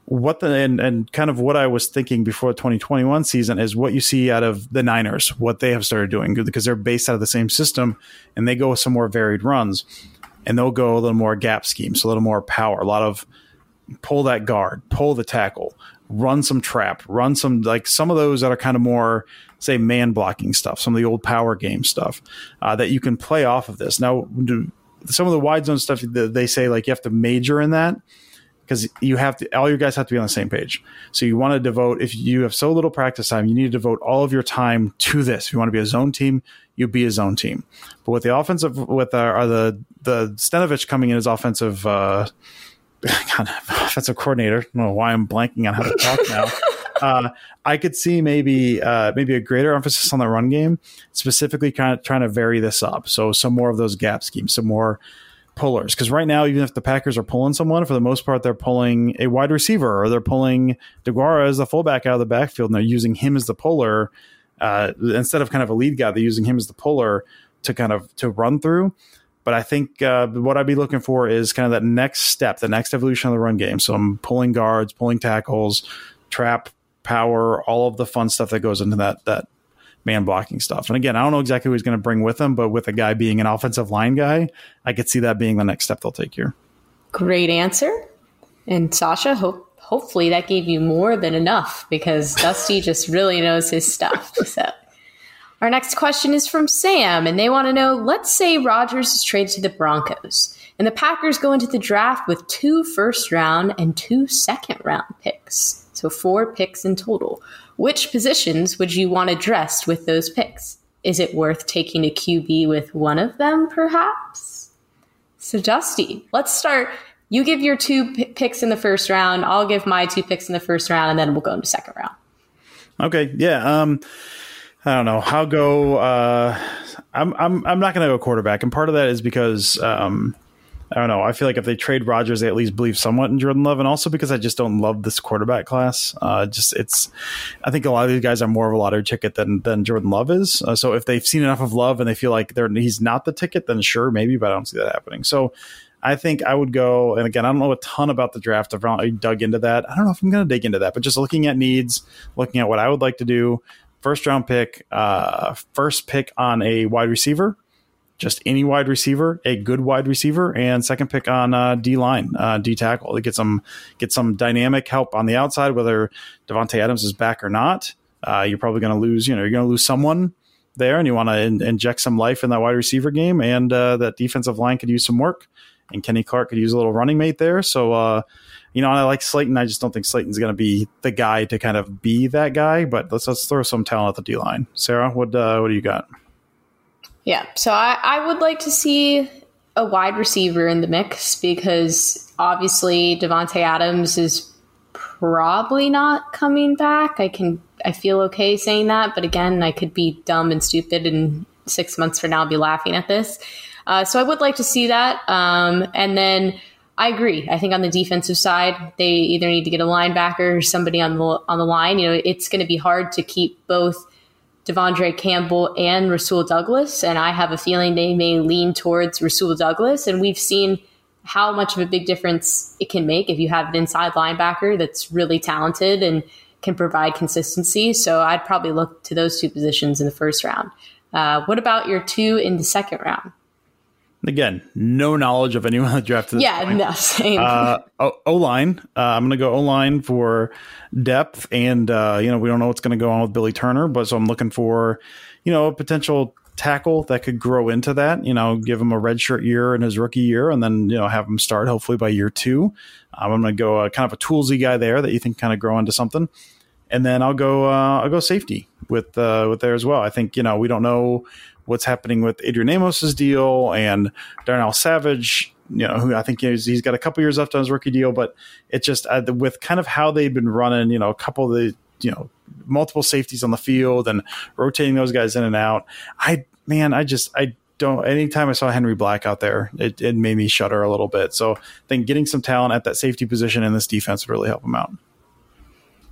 what the and, and kind of what I was thinking before the 2021 season is what you see out of the Niners, what they have started doing because they're based out of the same system and they go with some more varied runs and they'll go a little more gap schemes, a little more power, a lot of pull that guard, pull the tackle, run some trap, run some like some of those that are kind of more say man blocking stuff, some of the old power game stuff uh, that you can play off of this. Now, some of the wide zone stuff they say like you have to major in that because you have to all you guys have to be on the same page. So you want to devote if you have so little practice time you need to devote all of your time to this. If you want to be a zone team you be a zone team. But with the offensive with our, uh, the the Stenavich coming in as offensive uh God, offensive coordinator I don't know why I'm blanking on how to talk now. Uh, I could see maybe uh, maybe a greater emphasis on the run game, specifically kind of trying to vary this up. So some more of those gap schemes, some more pullers because right now, even if the Packers are pulling someone, for the most part, they're pulling a wide receiver or they're pulling DeGuara as the fullback out of the backfield and they're using him as the puller uh, instead of kind of a lead guy. They're using him as the puller to kind of to run through. But I think uh, what I'd be looking for is kind of that next step, the next evolution of the run game. So I'm pulling guards, pulling tackles, trap, power, all of the fun stuff that goes into that that man blocking stuff. And again, I don't know exactly who he's going to bring with him, but with a guy being an offensive line guy, I could see that being the next step they'll take here. Great answer. And Sasha, hope hopefully that gave you more than enough because Dusty just really knows his stuff. So. Our next question is from Sam, and they want to know let's say Rodgers is traded to the Broncos, and the Packers go into the draft with two first round and two second round picks. So, four picks in total. Which positions would you want addressed with those picks? Is it worth taking a QB with one of them, perhaps? So, Dusty, let's start. You give your two p- picks in the first round. I'll give my two picks in the first round, and then we'll go into second round. Okay. Yeah. Um, I don't know. I'll go. Uh, I'm I'm I'm not going to go quarterback, and part of that is because um, I don't know. I feel like if they trade Rodgers, they at least believe somewhat in Jordan Love, and also because I just don't love this quarterback class. Uh, just it's. I think a lot of these guys are more of a lottery ticket than than Jordan Love is. Uh, so if they've seen enough of Love and they feel like they're he's not the ticket, then sure, maybe, but I don't see that happening. So. I think I would go, and again, I don't know a ton about the draft. I've really dug into that. I don't know if I'm going to dig into that, but just looking at needs, looking at what I would like to do, first round pick, uh, first pick on a wide receiver, just any wide receiver, a good wide receiver, and second pick on uh, D line, uh, D tackle get some get some dynamic help on the outside. Whether Davante Adams is back or not, uh, you're probably going to lose. You know, you're going to lose someone there, and you want to in- inject some life in that wide receiver game, and uh, that defensive line could use some work, and Kenny Clark could use a little running mate there. So uh, you know, I like Slaton. I just don't think Slaton's going to be the guy to kind of be that guy. But let's let's throw some talent at the D line. Sarah, what uh, what do you got? Yeah, so I, I would like to see a wide receiver in the mix because obviously Davante Adams is probably not coming back. I can I feel okay saying that, but again, I could be dumb and stupid, and six months from now, I'll be laughing at this. Uh, so I would like to see that, um, and then I agree. I think on the defensive side, they either need to get a linebacker or somebody on the on the line. You know, it's going to be hard to keep both De'Vondre Campbell and Rasul Douglas, and I have a feeling they may lean towards Rasul Douglas. And we've seen how much of a big difference it can make if you have an inside linebacker that's really talented and can provide consistency. So I'd probably look to those two positions in the first round. Uh, what about your two in the second round? Again, no knowledge of anyone that drafted. Yeah, point. no, same. Uh, o line. Uh, I'm going to go O line for depth, and uh, you know we don't know what's going to go on with Billy Turner, but so I'm looking for you know a potential tackle that could grow into that. You know, give him a redshirt year in his rookie year, and then you know have him start hopefully by year two. Um, I'm going to go kind of a toolsy guy there that you think kind of grow into something, and then I'll go uh, I'll go safety with uh, with there as well. I think you know we don't know what's happening with Adrian Amos's deal and Darnell Savage. You know, who I think he's, he's got a couple years left on his rookie deal, but it just uh, with kind of how they've been running. You know, a couple of the you know multiple safeties on the field and rotating those guys in and out. I man, I just I don't. Anytime I saw Henry Black out there, it, it made me shudder a little bit. So I think getting some talent at that safety position in this defense would really help him out.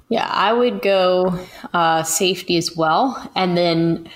Yeah, I would go uh, safety as well, and then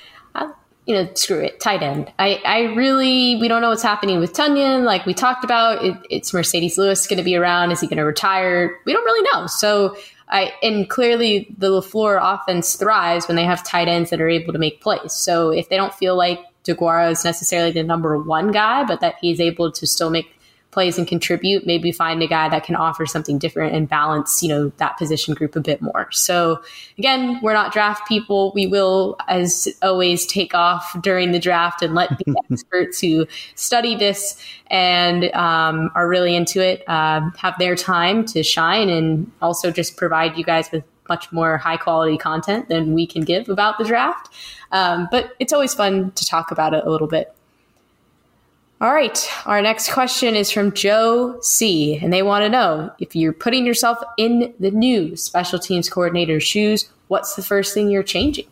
you know, screw it, tight end. I, I really, we don't know what's happening with Tonyan. Like we talked about, it, it's Marcedes Lewis going to be around. Is he going to retire? We don't really know. So I, and clearly the LaFleur offense thrives when they have tight ends that are able to make plays. So if they don't feel like DeGuara is necessarily the number one guy, but that he's able to still make plays and contribute, maybe find a guy that can offer something different and balance, you know, that position group a bit more. So again, we're not draft people. We will, as always, take off during the draft and let the experts who study this and um, are really into it uh, have their time to shine and also just provide you guys with much more high quality content than we can give about the draft. Um, but it's always fun to talk about it a little bit. All right. Our next question is from Joe C. And they want to know if you're putting yourself in the new special teams coordinator's shoes, what's the first thing you're changing?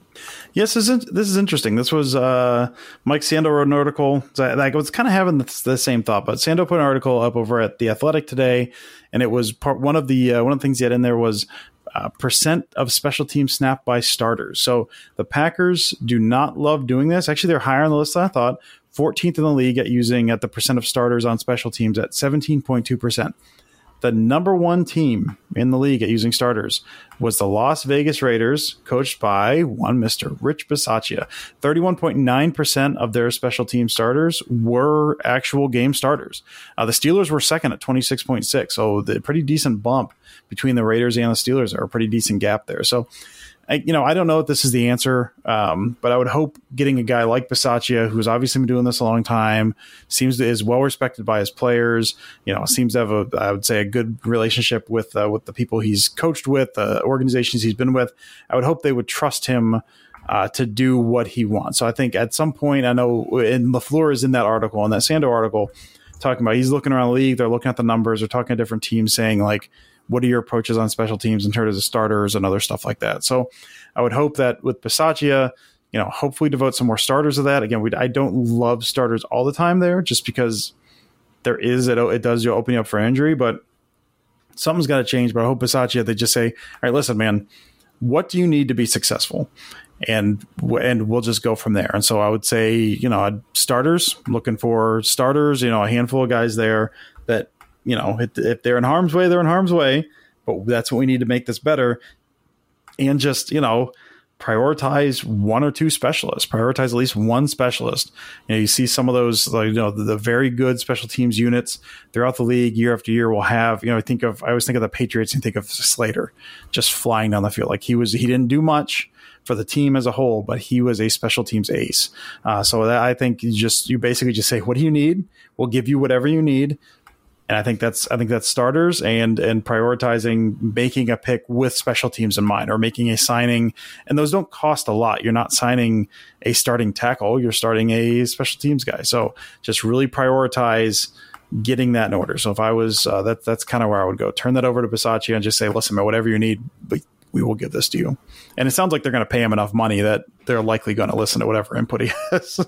Yes, this is, this is interesting. This was uh, Mike Sando wrote an article. I was kind of having the, the, same thought, but Sando put an article up over at the Athletic today, and it was part one of the uh, one of the things he had in there was uh, percent of special team snap by starters. So the Packers do not love doing this. Actually, they're higher on the list than I thought. 14th in the league at using at the percent of starters on special teams at 17.2%. the number one team in the league at using starters was the Las Vegas Raiders, coached by one Mr. Rich Bisaccia. 31.9% of their special team starters were actual game starters. Uh, the Steelers were second at 26.6, so the pretty decent bump between the Raiders and the Steelers are a pretty decent gap there. So I, you know, I don't know if this is the answer, um, but I would hope getting a guy like Bisaccia, who's obviously been doing this a long time, seems to is well respected by his players. You know, seems to have a, I would say, a good relationship with uh, with the people he's coached with, the uh, organizations he's been with. I would hope they would trust him. Uh, to do what he wants. So I think at some point, I know, and LaFleur is in that article, in that Sando article, talking about he's looking around the league, they're looking at the numbers, they're talking to different teams, saying like, what are your approaches on special teams in terms of starters and other stuff like that? So I would hope that with Bisaccia, you know, hopefully devote some more starters to that. Again, we, I don't love starters all the time there just because there is, it, it does you open you up for injury, but something's got to change. But I hope Bisaccia, they just say, all right, listen, man, what do you need to be successful? And and we'll just go from there. And so I would say, you know, starters, looking for starters, you know, a handful of guys there you know, if, they're in harm's way, they're in harm's way. But that's what we need to make this better. And just, you know, prioritize one or two specialists. Prioritize at least one specialist. You know you see some of those like you know the, the, very good special teams units throughout the league year after year will have you know i think of i always think of the patriots and think of slater just flying down the field. Like he was he didn't do much for the team as a whole but he was a special teams ace. Uh, so that, i think you just you basically just say what do you need? We'll give you whatever you need and I think that's I think that's starters and and prioritizing making a pick with special teams in mind or making a signing and those don't cost a lot. You're not signing a starting tackle, you're starting a special teams guy. So just really prioritize getting that in order. So if I was uh, that that's kind of where I would go. Turn that over to Bisaccia and just say, listen, man, whatever you need, but we will give this to you. And it sounds like they're going to pay him enough money that they're likely going to listen to whatever input he has.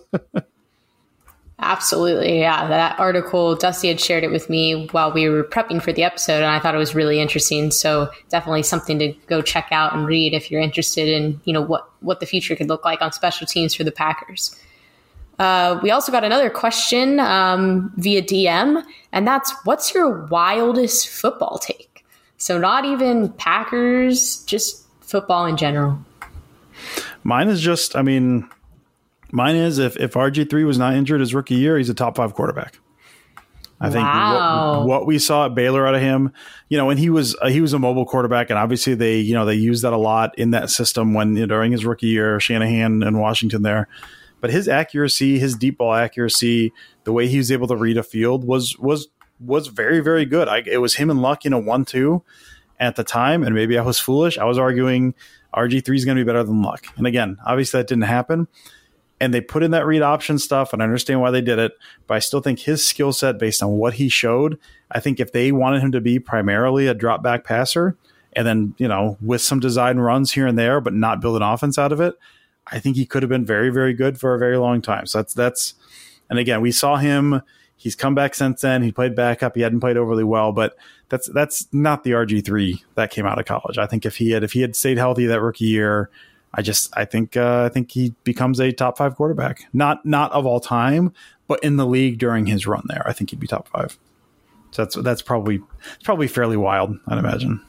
Absolutely. Yeah. That article, Dusty had shared it with me while we were prepping for the episode, and I thought it was really interesting. So definitely something to go check out and read if you're interested in, you know, what, what the future could look like on special teams for the Packers. Uh, we also got another question um, via DM, and that's what's your wildest football take? So not even Packers, just football in general. Mine is just, I mean, Mine is if if RG three was not injured his rookie year, he's a top five quarterback. I think wow. what, what, we saw at Baylor out of him, you know, when he was uh, he was a mobile quarterback, and obviously they you know they used that a lot in that system when you know, during his rookie year, Shanahan and Washington there. But his accuracy, his deep ball accuracy, the way he was able to read a field was was was very very good. I, it was him and Luck in a one two at the time, and maybe I was foolish. I was arguing RG three is going to be better than Luck, and again, obviously that didn't happen and they put in that read option stuff and I understand why they did it, but I still think his skill set based on what he showed, I think if they wanted him to be primarily a drop back passer and then, you know, with some design runs here and there, but not build an offense out of it, I think he could have been very, very good for a very long time. So that's that's and again, we saw him he's come back since then. He played backup. He hadn't played overly well, but that's that's not the RG three that came out of college. I think if he had if he had stayed healthy that rookie year, I just I think uh, I think he becomes a top five quarterback. Not not of all time, but in the league during his run there, I think he'd be top five. So that's that's probably it's probably fairly wild, I'd imagine.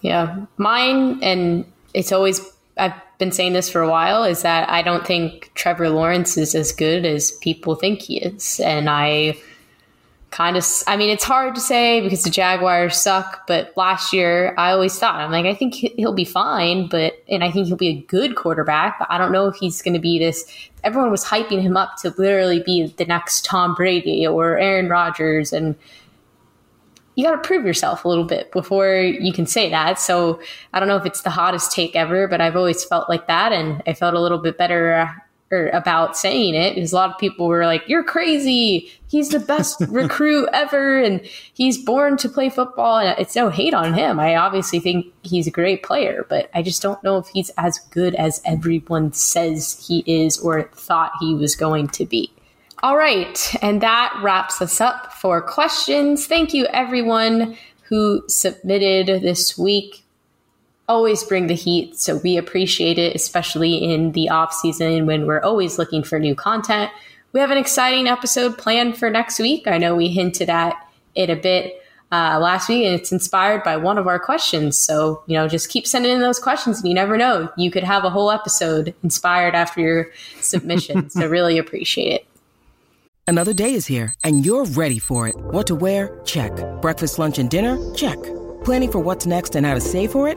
Yeah, mine, and it's always I've been saying this for a while is that I don't think Trevor Lawrence is as good as people think he is, and I kind of I mean it's hard to say because the Jaguars suck, but last year I always thought I'm like I think he'll be fine, but and I think he'll be a good quarterback, but I don't know if he's going to be this everyone was hyping him up to literally be the next Tom Brady or Aaron Rodgers and you got to prove yourself a little bit before you can say that. So I don't know if it's the hottest take ever, but I've always felt like that and I felt a little bit better uh, or about saying it because a lot of people were like, "You're crazy. He's the best recruit ever, and he's born to play football." And it's no hate on him. I obviously think he's a great player, but I just don't know if he's as good as everyone says he is or thought he was going to be. All right, and that wraps us up for questions. Thank you, everyone who submitted this week always bring the heat. So we appreciate it, especially in the off season when we're always looking for new content. We have an exciting episode planned for next week. I know we hinted at it a bit uh, last week, and it's inspired by one of our questions. So, you know, just keep sending in those questions, and you never know. You could have a whole episode inspired after your submission. so, really appreciate it. Another day is here, and you're ready for it. What to wear? Check. Breakfast, lunch, and dinner? Check. Planning for what's next and how to save for it?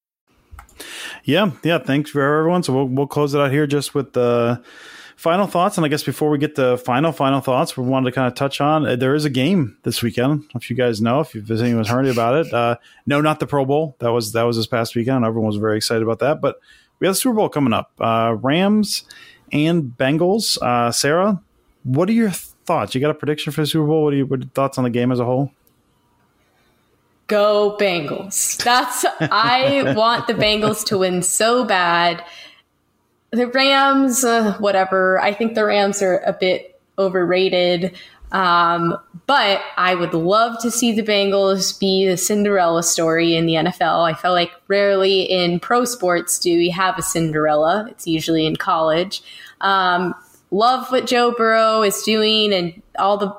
Yeah, yeah. Thanks for everyone. So we'll we'll close it out here just with the final thoughts. And I guess before we get the final final thoughts, we wanted to kind of touch on uh, there is a game this weekend. If you guys know, if you've anyone's heard about it, uh, no, not the Pro Bowl. That was that was this past weekend. Everyone was very excited about that. But we have the Super Bowl coming up. Uh, Rams and Bengals. Uh, Sarah, what are your thoughts? You got a prediction for the Super Bowl? What are, you, what are your thoughts on the game as a whole? Go Bengals. That's I want the Bengals to win so bad. The Rams, uh, whatever. I think the Rams are a bit overrated. Um, but I would love to see the Bengals be the Cinderella story in the NFL. I feel like rarely in pro sports do we have a Cinderella. It's usually in college. Um, love what Joe Burrow is doing and all the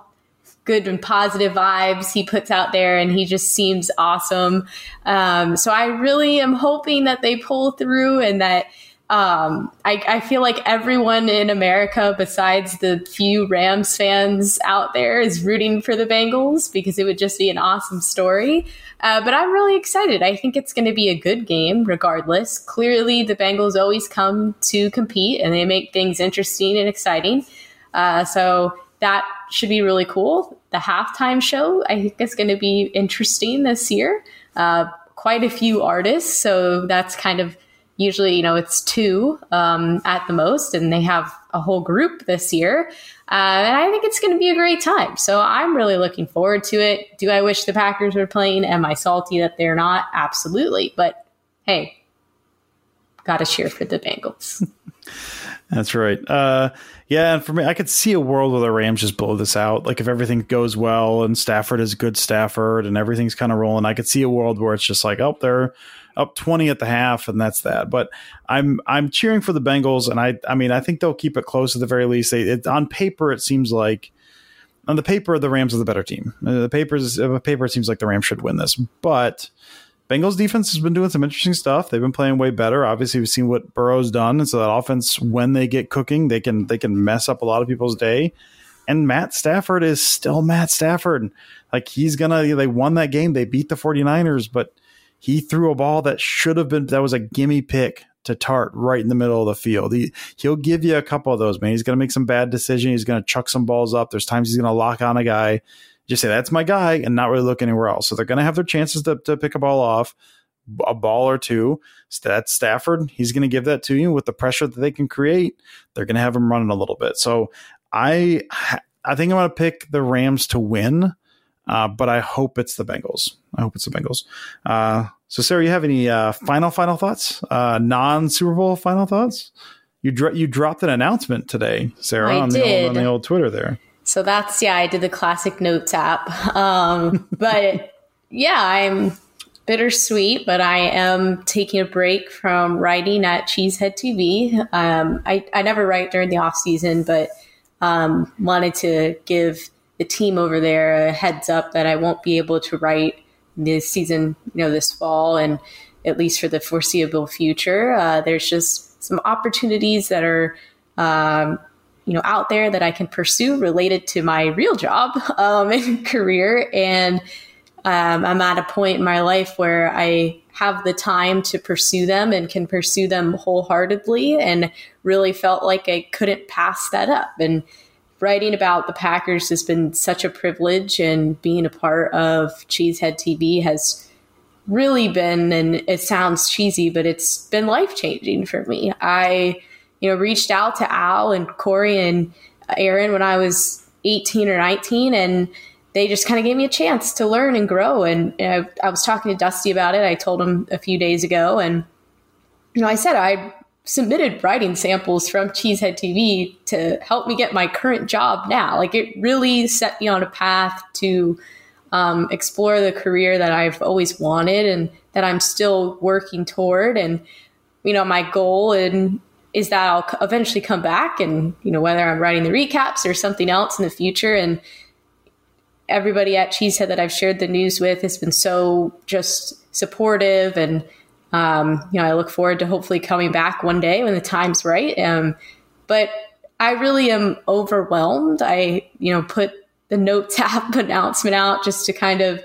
good and positive vibes he puts out there, and he just seems awesome. Um, so I really am hoping that they pull through and that. Um, I, I, feel like everyone in America, besides the few Rams fans out there, is rooting for the Bengals because it would just be an awesome story. Uh, but I'm really excited. I think it's going to be a good game, regardless. Clearly, the Bengals always come to compete and they make things interesting and exciting. Uh, so that should be really cool. The halftime show, I think, is going to be interesting this year. Uh, quite a few artists, so that's kind of usually, you know, it's two um, at the most, and they have a whole group this year. Uh, and I think it's going to be a great time. So I'm really looking forward to it. Do I wish the Packers were playing? Am I salty that they're not? Absolutely. But hey, got to cheer for the Bengals. That's right. Uh, yeah, and for me, I could see a world where the Rams just blow this out. Like if everything goes well and Stafford is good Stafford and everything's kind of rolling, I could see a world where it's just like, oh, they're up twenty at the half, and that's that. But I'm I'm cheering for the Bengals, and I I mean I think they'll keep it close at the very least. They, it, on paper, it seems like on the paper the Rams are the better team. Uh, the papers, the paper, it seems like the Rams should win this, but Bengals defense has been doing some interesting stuff. They've been playing way better. Obviously, we've seen what Burrow's done, and so that offense, when they get cooking, they can they can mess up a lot of people's day. And Matt Stafford is still Matt Stafford. Like he's gonna they won that game. They beat the 49ers, but he threw a ball that should have been that was a gimme pick to Tartt right in the middle of the field. He he'll give you a couple of those, man. He's gonna make some bad decisions. He's gonna chuck some balls up. There's times he's gonna lock on a guy just say that's my guy and not really look anywhere else. So they're going to have their chances to, to pick a ball off, a ball or two. That's Stafford. He's going to give that to you with the pressure that they can create. They're going to have him running a little bit. So I I think I'm going to pick the Rams to win, uh, but I hope it's the Bengals. I hope it's the Bengals. Uh, so Sarah, you have any uh, final final thoughts? Uh, non Super Bowl final thoughts? You dro- you dropped an announcement today, Sarah, on the, old, on the old Twitter there. So that's yeah, I did the classic notes app. Um, but yeah, I'm bittersweet, but I am taking a break from writing at Cheesehead TV. Um, I, I never write during the off season, but um, wanted to give the team over there a heads up that I won't be able to write this season, you know, this fall, and at least for the foreseeable future. Uh, there's just some opportunities that are um, you know out there that I can pursue related to my real job um, and career. And um, I'm at a point in my life where I have the time to pursue them and can pursue them wholeheartedly and really felt like I couldn't pass that up. And writing about the Packers has been such a privilege and being a part of Cheesehead TV has really been and it sounds cheesy, but it's been life changing for me. I, you know, reached out to Al and Corey and Aaron when I was 18 or 19 and they just kind of gave me a chance to learn and grow. And I was talking to Dusty about it. I told him a few days ago, and you know, I said I submitted writing samples from Cheesehead TV to help me get my current job now. Like it really set me on a path to um, explore the career that I've always wanted and that I'm still working toward. And you know, my goal and is that I'll eventually come back and you know whether I'm writing the recaps or something else in the future and everybody at Cheesehead that I've shared the news with has been so just supportive and um, you know I look forward to hopefully coming back one day when the time's right. Um, but I really am overwhelmed. I you know put the notes app announcement out just to kind of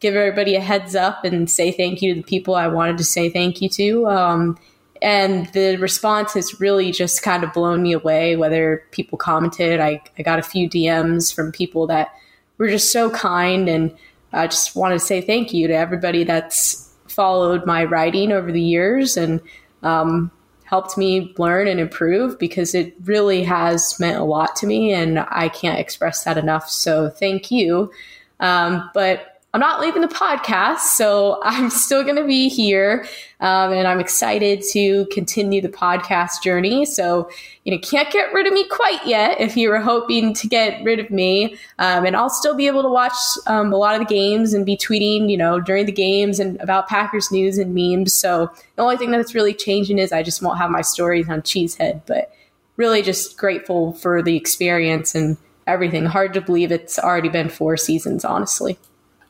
give everybody a heads up and say thank you to the people I wanted to say thank you to. Um, and the response has really just kind of blown me away. Whether people commented, I, I got a few DMs from people that were just so kind and I just want to say thank you to everybody that's followed my writing over the years and um, helped me learn and improve because it really has meant a lot to me and I can't express that enough. So thank you. Um, but I'm not leaving the podcast, so I'm still going to be here, um, and I'm excited to continue the podcast journey. So, you know, can't get rid of me quite yet if you were hoping to get rid of me, um, and I'll still be able to watch um, a lot of the games and be tweeting, you know, during the games and about Packers news and memes. So the only thing that's really changing is I just won't have my stories on Cheesehead, but really just grateful for the experience and everything. Hard to believe it's already been four seasons, honestly.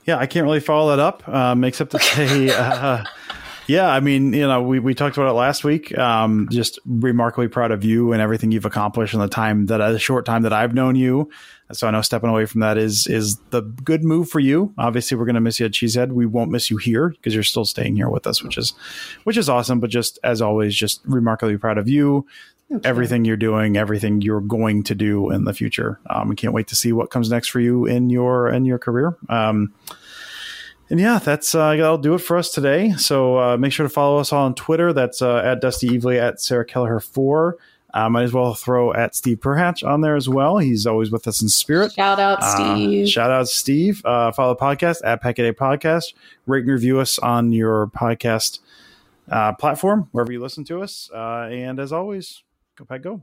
Yeah, I can't really follow that up, um, except to say, uh, yeah, I mean, you know, we, we talked about it last week. Um, just remarkably proud of you and everything you've accomplished in the time that the short time that I've known you. So I know stepping away from that is is the good move for you. Obviously, we're going to miss you at Cheesehead. We won't miss you here because you're still staying here with us, which is which is awesome. But just as always, just remarkably proud of you. Everything you're doing, everything you're going to do in the future. Um, we can't wait to see what comes next for you in your in your career. Um, and yeah, that's uh, that'll do it for us today. So uh, make sure to follow us all on Twitter. That's uh, at Dusty Evely at Sarah Kelleher four. Uh, might as well throw at Steve Perhatch on there as well. He's always with us in spirit. Shout out, Uh, Steve. shout out, Steve. Uh, follow the podcast at Pack A Day Podcast. Rate and review us on your podcast uh, platform, wherever you listen to us. Uh, and as always, go Pack Go.